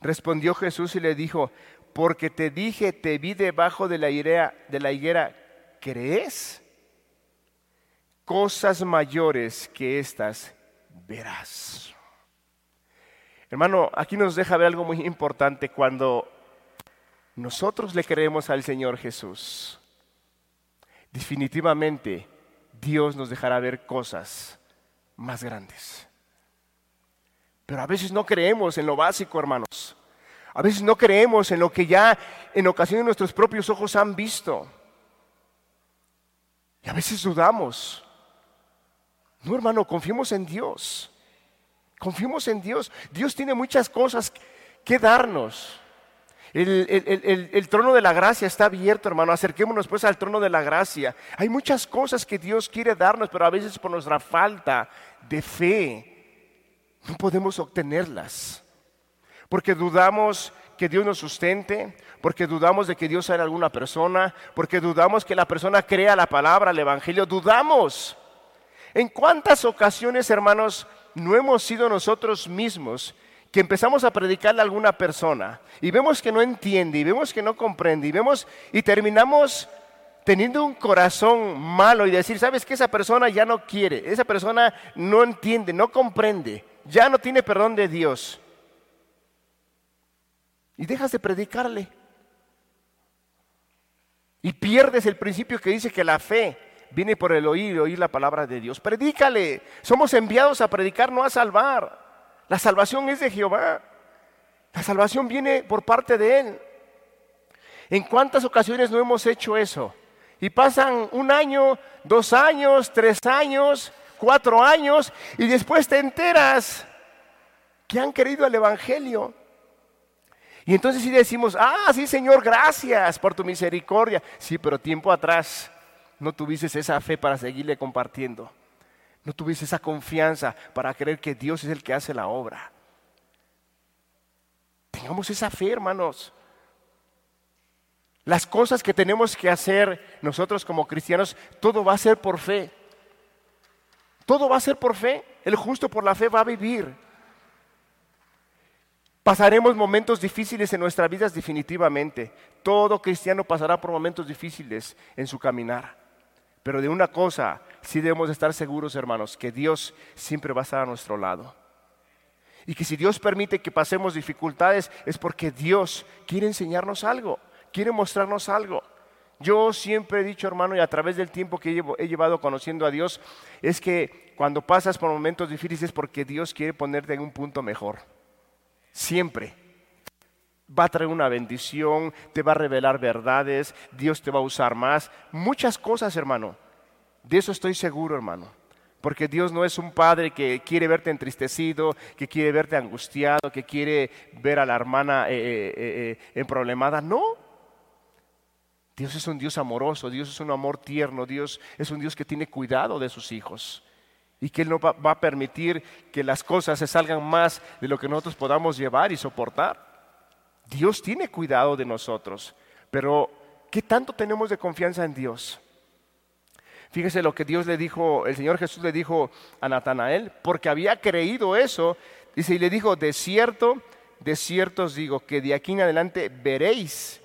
Respondió Jesús y le dijo, porque te dije, te vi debajo de la higuera, de la higuera ¿crees? Cosas mayores que estas verás. Hermano, aquí nos deja ver algo muy importante cuando nosotros le creemos al Señor Jesús. Definitivamente Dios nos dejará ver cosas más grandes. Pero a veces no creemos en lo básico, hermanos. A veces no creemos en lo que ya en ocasiones nuestros propios ojos han visto. Y a veces dudamos. No, hermano, confiemos en Dios. Confiemos en Dios. Dios tiene muchas cosas que darnos. El, trono de la gracia está abierto, hermano. Acerquémonos pues al trono de la gracia. Hay muchas cosas que Dios quiere darnos, pero a veces por nuestra falta de fe no podemos obtenerlas. Porque dudamos que Dios nos sustente, porque dudamos de que Dios sea alguna persona, porque dudamos que la persona crea la palabra, el Evangelio. Dudamos. ¿En cuántas ocasiones, hermanos, no hemos sido nosotros mismos que empezamos a predicarle a alguna persona y vemos que no entiende y vemos que no comprende y vemos y terminamos teniendo un corazón malo y decir, ¿sabes que esa persona ya no quiere? Esa persona no entiende, no comprende, ya no tiene perdón de Dios. Y dejas de predicarle. Y pierdes el principio que dice que la fe viene por el oír y oír la palabra de Dios. Predícale. Somos enviados a predicar, no a salvar. La salvación es de Jehová. La salvación viene por parte de Él. ¿En cuántas ocasiones no hemos hecho eso? Y pasan un año, dos años, tres años, cuatro años, y después te enteras que han querido el Evangelio. Y entonces sí decimos, ah, sí Señor, gracias por tu misericordia. Sí, pero tiempo atrás no tuviste esa fe para seguirle compartiendo. No tuviste esa confianza para creer que Dios es el que hace la obra. Tengamos esa fe, hermanos. Las cosas que tenemos que hacer nosotros como cristianos, todo va a ser por fe. Todo va a ser por fe. El justo por la fe va a vivir. Pasaremos momentos difíciles en nuestras vidas definitivamente. Todo cristiano pasará por momentos difíciles en su caminar. Pero de una cosa sí debemos estar seguros, hermanos, que Dios siempre va a estar a nuestro lado. Y que si Dios permite que pasemos dificultades es porque Dios quiere enseñarnos algo, quiere mostrarnos algo. Yo siempre he dicho, hermano, y a través del tiempo que he llevado conociendo a Dios, es que cuando pasas por momentos difíciles es porque Dios quiere ponerte en un punto mejor. Siempre. Va a traer una bendición, te va a revelar verdades, Dios te va a usar más. Muchas cosas, hermano. De eso estoy seguro, hermano. Porque Dios no es un padre que quiere verte entristecido, que quiere verte angustiado, que quiere ver a la hermana eh, eh, eh, en problemada. No. Dios es un Dios amoroso, Dios es un amor tierno, Dios es un Dios que tiene cuidado de sus hijos. Y que Él no va a permitir que las cosas se salgan más de lo que nosotros podamos llevar y soportar. Dios tiene cuidado de nosotros. Pero, ¿qué tanto tenemos de confianza en Dios? Fíjese lo que Dios le dijo, el Señor Jesús le dijo a Natanael, porque había creído eso, dice, y le dijo, de cierto, de cierto os digo, que de aquí en adelante veréis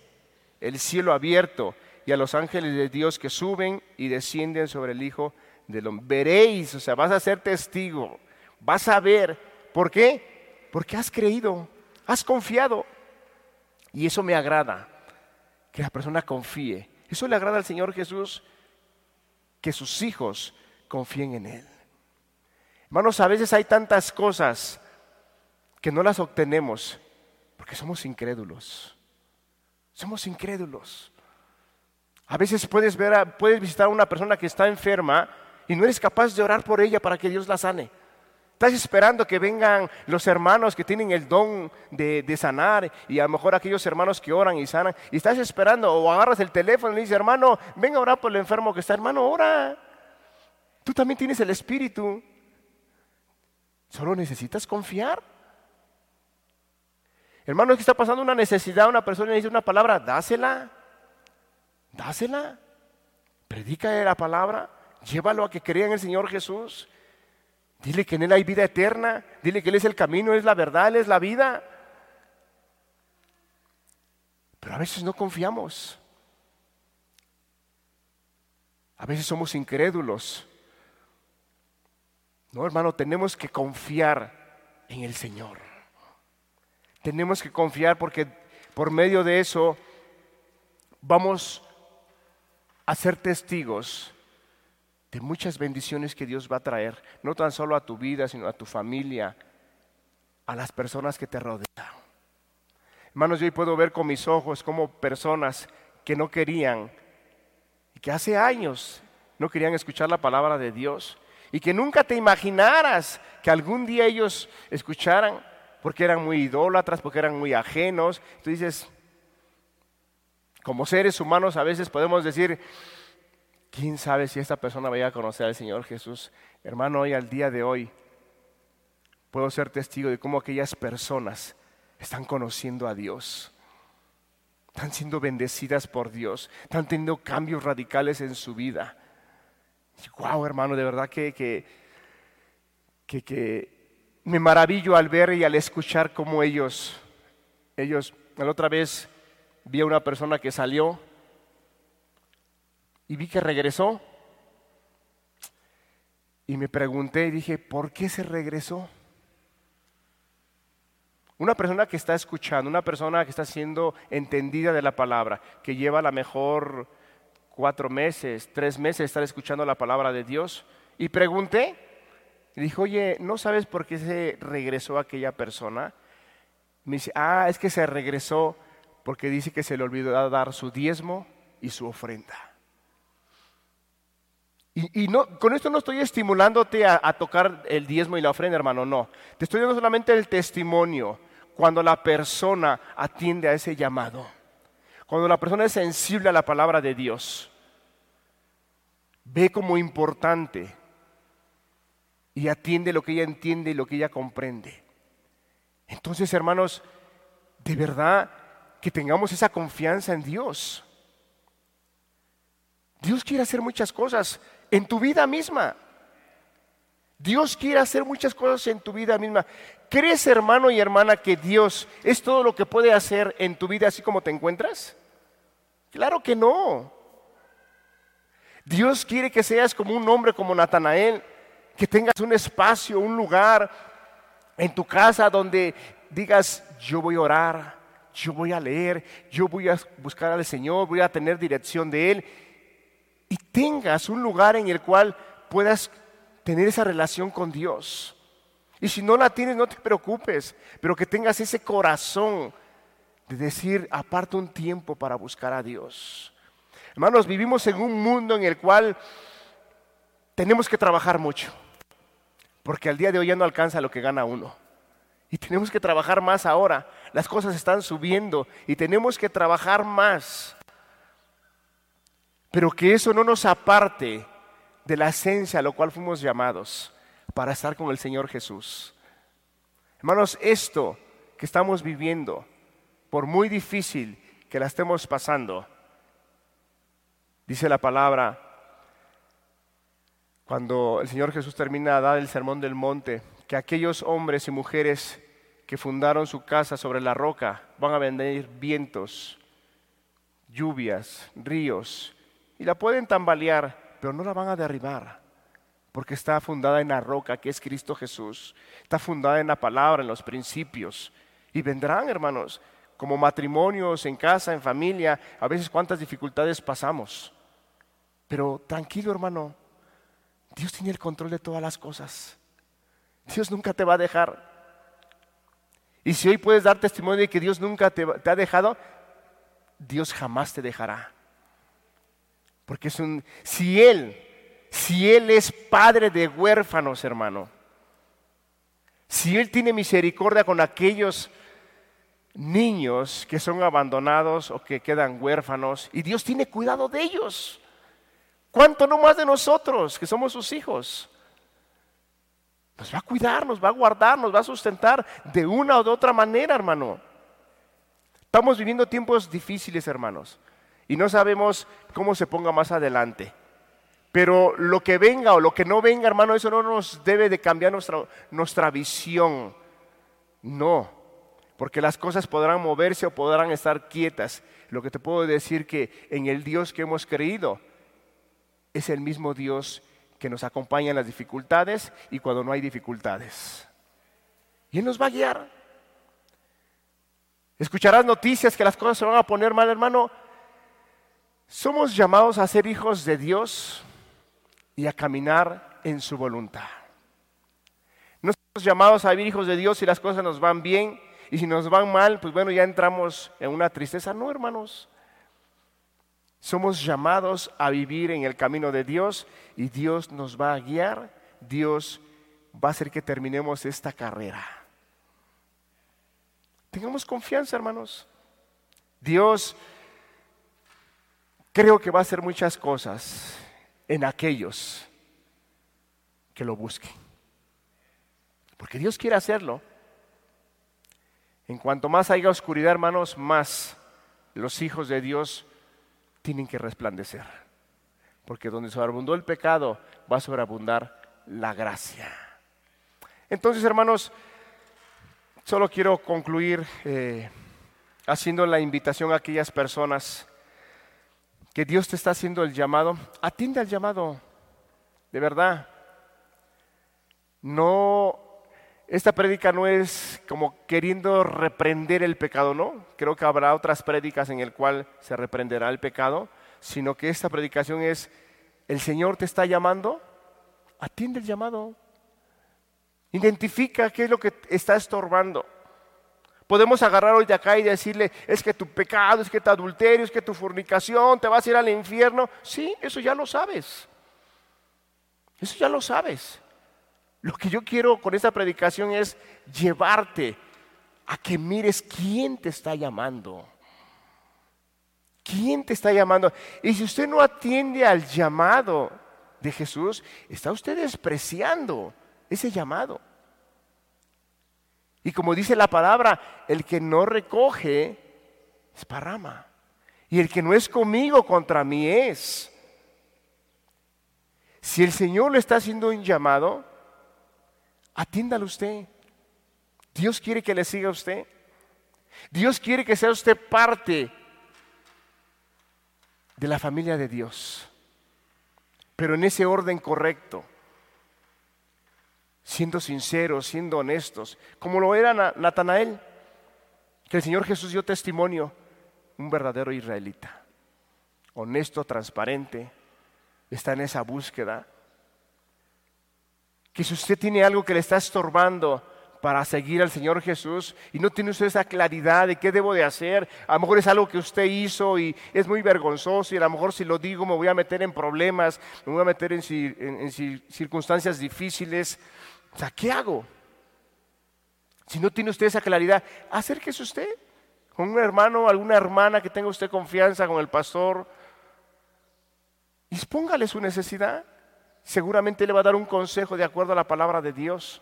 el cielo abierto y a los ángeles de Dios que suben y descienden sobre el Hijo del Hombre. Veréis, o sea, vas a ser testigo, vas a ver. ¿Por qué? Porque has creído, has confiado. Y eso me agrada, que la persona confíe. Eso le agrada al Señor Jesús que sus hijos confíen en Él. Hermanos, a veces hay tantas cosas que no las obtenemos porque somos incrédulos. Somos incrédulos. A veces puedes, ver puedes visitar a una persona que está enferma y no eres capaz de orar por ella para que Dios la sane. Estás esperando que vengan los hermanos que tienen el don de, sanar y a lo mejor aquellos hermanos que oran y sanan. Y estás esperando o agarras el teléfono y le dices, hermano, venga a orar por el enfermo que está. Hermano, ora. Tú también tienes el Espíritu. Solo necesitas confiar. Hermano, es que está pasando una necesidad, una persona dice una palabra, dásela. Dásela. Predica la palabra. Llévalo a que crea en el Señor Jesús. Dile que en Él hay vida eterna. Dile que Él es el camino, es la verdad, Él es la vida. Pero a veces no confiamos. A veces somos incrédulos. No, hermano, tenemos que confiar en el Señor. Tenemos que confiar porque por medio de eso vamos a ser testigos de muchas bendiciones que Dios va a traer, no tan solo a tu vida, sino a tu familia, a las personas que te rodean. Hermanos, yo hoy puedo ver con mis ojos como personas que no querían, que hace años no querían escuchar la palabra de Dios, y que nunca te imaginaras que algún día ellos escucharan, porque eran muy idólatras, porque eran muy ajenos. Tú dices, como seres humanos a veces podemos decir, ¿quién sabe si esta persona vaya a conocer al Señor Jesús? Hermano, hoy al día de hoy puedo ser testigo de cómo aquellas personas están conociendo a Dios, están siendo bendecidas por Dios, están teniendo cambios radicales en su vida. Wow, hermano, de verdad que, que, que, me maravillo al ver y al escuchar cómo ellos, ellos, la otra vez vi a una persona que salió y vi que regresó. Y me pregunté y dije, ¿por qué se regresó? Una persona que está escuchando, una persona que está siendo entendida de la palabra, que lleva a lo mejor cuatro meses, tres meses estar escuchando la palabra de Dios. Y pregunté, y dijo, oye, ¿no sabes por qué se regresó aquella persona? Me dice, ah, es que se regresó porque dice que se le olvidó dar su diezmo y su ofrenda. Y, no, con esto no estoy estimulándote a, tocar el diezmo y la ofrenda, hermano, no. Te estoy dando solamente el testimonio cuando la persona atiende a ese llamado. Cuando la persona es sensible a la palabra de Dios. Ve como importante y atiende lo que ella entiende y lo que ella comprende. Entonces, hermanos, de verdad que tengamos esa confianza en Dios. Dios quiere hacer muchas cosas en tu vida misma. Dios quiere hacer muchas cosas en tu vida misma. ¿Crees, hermano y hermana, que Dios es todo lo que puede hacer en tu vida así como te encuentras? Claro que no. Dios quiere que seas como un hombre como Natanael, que tengas un espacio, un lugar en tu casa donde digas, yo voy a orar, yo voy a leer, yo voy a buscar al Señor, voy a tener dirección de Él. Y tengas un lugar en el cual puedas tener esa relación con Dios. Y si no la tienes, no te preocupes, pero que tengas ese corazón de decir, aparte un tiempo para buscar a Dios. Hermanos, vivimos en un mundo en el cual tenemos que trabajar mucho, porque al día de hoy ya no alcanza lo que gana uno. Y tenemos que trabajar más ahora. Las cosas están subiendo y tenemos que trabajar más. Pero que eso no nos aparte de la esencia a lo cual fuimos llamados para estar con el Señor Jesús. Hermanos, esto que estamos viviendo, por muy difícil que la estemos pasando, dice la palabra, cuando el Señor Jesús termina de dar el sermón del monte, que aquellos hombres y mujeres que fundaron su casa sobre la roca van a venir vientos, lluvias, ríos, y la pueden tambalear, pero no la van a derribar, porque está fundada en la roca que es Cristo Jesús, está fundada en la palabra, en los principios. Y vendrán, hermanos, como matrimonios, en casa, en familia, a veces cuántas dificultades pasamos. Pero tranquilo, hermano, Dios tiene el control de todas las cosas. Dios nunca te va a dejar. Y si hoy puedes dar testimonio de que Dios nunca te, te ha dejado, Dios jamás te dejará. Porque es un, si Él, si Él es padre de huérfanos, hermano, si Él tiene misericordia con aquellos niños que son abandonados o que quedan huérfanos, y Dios tiene cuidado de ellos, ¿cuánto no más de nosotros que somos sus hijos? Nos va a cuidar, nos va a guardar, nos va a sustentar de una o de otra manera, hermano. Estamos viviendo tiempos difíciles, hermanos y no sabemos cómo se ponga más adelante. Pero lo que venga o lo que no venga, hermano, eso no nos debe de cambiar nuestra, nuestra visión. No, porque las cosas podrán moverse o podrán estar quietas. Lo que te puedo decir que en el Dios que hemos creído es el mismo Dios que nos acompaña en las dificultades y cuando no hay dificultades. Y Él nos va a guiar. Escucharás noticias que las cosas se van a poner mal, hermano. Somos llamados a ser hijos de Dios y a caminar en su voluntad. No somos llamados a vivir hijos de Dios si las cosas nos van bien y si nos van mal, pues bueno, ya entramos en una tristeza. No, hermanos. Somos llamados a vivir en el camino de Dios y Dios nos va a guiar. Dios va a hacer que terminemos esta carrera. Tengamos confianza, hermanos. Dios creo que va a hacer muchas cosas en aquellos que lo busquen. Porque Dios quiere hacerlo. En cuanto más haya oscuridad, hermanos, más los hijos de Dios tienen que resplandecer. Porque donde sobreabundó el pecado, va a sobreabundar la gracia. Entonces, hermanos, solo quiero concluir eh, haciendo la invitación a aquellas personas que Dios te está haciendo el llamado. Atiende al llamado, de verdad. No, esta prédica no es como queriendo reprender el pecado, ¿no? Creo que habrá otras prédicas en el cual se reprenderá el pecado, sino que esta predicación es, el Señor te está llamando, atiende el llamado. Identifica qué es lo que está estorbando. Podemos agarrar hoy de acá y decirle, es que tu pecado, es que tu adulterio, es que tu fornicación, te vas a ir al infierno. Sí, eso ya lo sabes. Eso ya lo sabes. Lo que yo quiero con esta predicación es llevarte a que mires quién te está llamando. ¿Quién te está llamando? Y si usted no atiende al llamado de Jesús, está usted despreciando ese llamado. Y como dice la palabra, el que no recoge es parrama. Y el que no es conmigo contra mí es. Si el Señor le está haciendo un llamado, atiéndalo usted. Dios quiere que le siga a usted. Dios quiere que sea usted parte de la familia de Dios, pero en ese orden correcto siendo sinceros, siendo honestos, como lo era Natanael, que el Señor Jesús dio testimonio, un verdadero israelita, honesto, transparente, está en esa búsqueda. Que si usted tiene algo que le está estorbando para seguir al Señor Jesús y no tiene usted esa claridad de qué debo de hacer, a lo mejor es algo que usted hizo y es muy vergonzoso y a lo mejor si lo digo me voy a meter en problemas, me voy a meter en, en circunstancias difíciles, o sea, ¿qué hago? Si no tiene usted esa claridad, acérquese usted con un hermano, alguna hermana que tenga usted confianza con el pastor. Y expóngale su necesidad. Seguramente le va a dar un consejo de acuerdo a la palabra de Dios.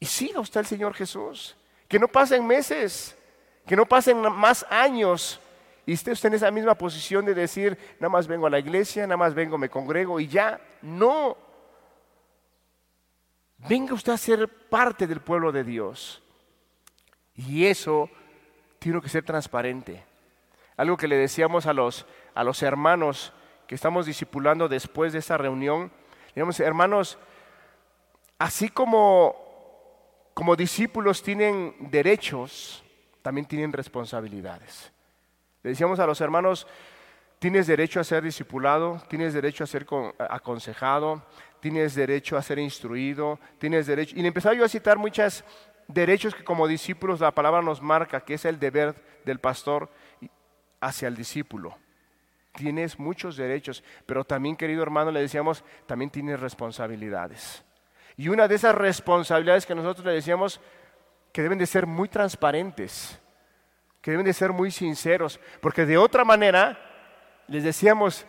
Y siga usted al Señor Jesús. Que no pasen meses, que no pasen más años. Y esté usted en esa misma posición de decir, nada más vengo a la iglesia, nada más vengo, me congrego y ya. No, venga usted a ser parte del pueblo de Dios. Y eso tiene que ser transparente. Algo que le decíamos a los, a los hermanos que estamos discipulando después de esa reunión, digamos, hermanos, así como, como discípulos tienen derechos, también tienen responsabilidades. Le decíamos a los hermanos, tienes derecho a ser discipulado, tienes derecho a ser aconsejado, tienes derecho a ser instruido, tienes derecho... Y empezaba yo a citar muchos derechos que como discípulos la palabra nos marca, que es el deber del pastor hacia el discípulo. Tienes muchos derechos, pero también, querido hermano, le decíamos, también tienes responsabilidades. Y una de esas responsabilidades que nosotros le decíamos, que deben de ser muy transparentes, que deben de ser muy sinceros, porque de otra manera, les decíamos,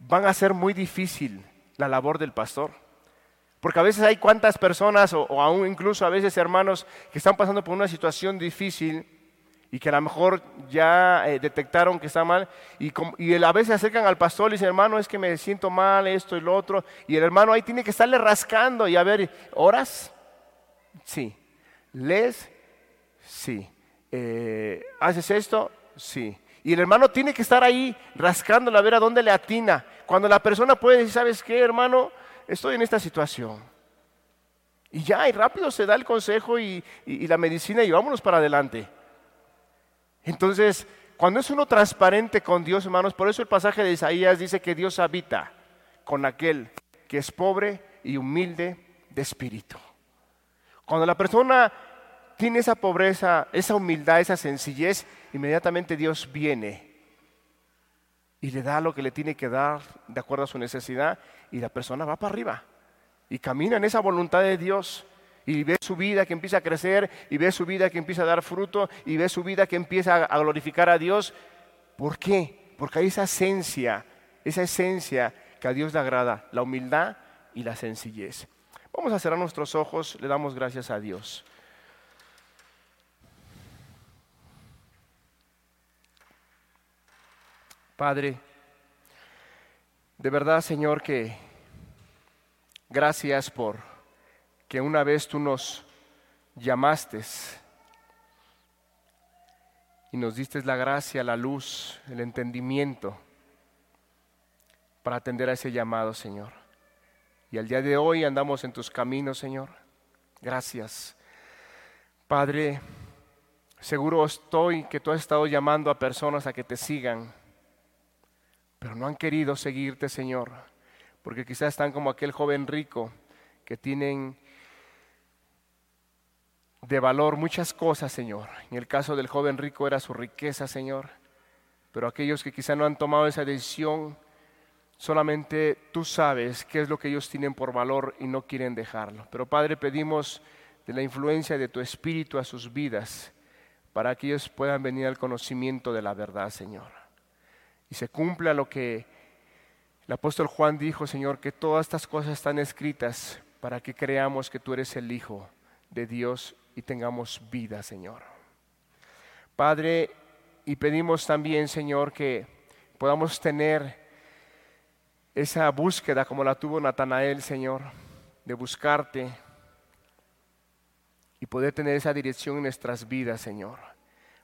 van a ser muy difícil la labor del pastor. Porque a veces hay cuantas personas, o, aún incluso a veces hermanos, que están pasando por una situación difícil y que a lo mejor ya eh, detectaron que está mal, y, y, a veces acercan al pastor y dicen, hermano, es que me siento mal, esto y lo otro, y el hermano ahí tiene que estarle rascando y a ver, ¿oras? Sí. ¿Les? Sí. Eh, ¿Haces esto? Sí. Y el hermano tiene que estar ahí rascándole a ver a dónde le atina. Cuando la persona puede decir, ¿sabes qué, hermano? Estoy en esta situación. Y ya, y rápido se da el consejo y, la medicina y vámonos para adelante. Entonces, cuando es uno transparente con Dios, hermanos, por eso el pasaje de Isaías dice que Dios habita con aquel que es pobre y humilde de espíritu. Cuando la persona tiene esa pobreza, esa humildad, esa sencillez, inmediatamente Dios viene y le da lo que le tiene que dar de acuerdo a su necesidad y la persona va para arriba y camina en esa voluntad de Dios y ve su vida que empieza a crecer y ve su vida que empieza a dar fruto y ve su vida que empieza a glorificar a Dios. ¿Por qué? Porque hay esa esencia, esa esencia que a Dios le agrada, la humildad y la sencillez. Vamos a cerrar nuestros ojos, le damos gracias a Dios. Padre, de verdad Señor que gracias por que una vez tú nos llamaste y nos diste la gracia, la luz, el entendimiento para atender a ese llamado, Señor. Y al día de hoy andamos en tus caminos, Señor. Gracias. Padre, seguro estoy que tú has estado llamando a personas a que te sigan pero no han querido seguirte, Señor, porque quizás están como aquel joven rico que tienen de valor muchas cosas, Señor. En el caso del joven rico era su riqueza, Señor, pero aquellos que quizás no han tomado esa decisión, solamente tú sabes qué es lo que ellos tienen por valor y no quieren dejarlo. Pero Padre, pedimos de la influencia de tu Espíritu a sus vidas para que ellos puedan venir al conocimiento de la verdad, Señor y se cumpla lo que el apóstol Juan dijo, Señor, que todas estas cosas están escritas para que creamos que tú eres el Hijo de Dios y tengamos vida, Señor. Padre, y pedimos también, Señor, que podamos tener esa búsqueda como la tuvo Natanael, Señor, de buscarte y poder tener esa dirección en nuestras vidas, Señor.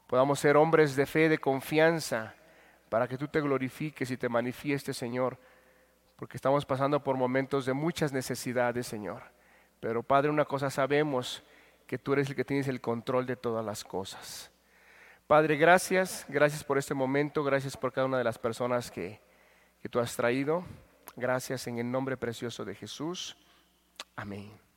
Podamos ser hombres de fe, de confianza, para que tú te glorifiques y te manifiestes, Señor, porque estamos pasando por momentos de muchas necesidades, Señor. Pero Padre, una cosa sabemos, que tú eres el que tienes el control de todas las cosas. Padre, gracias, gracias por este momento, gracias por cada una de las personas que, que tú has traído. Gracias en el nombre precioso de Jesús. Amén.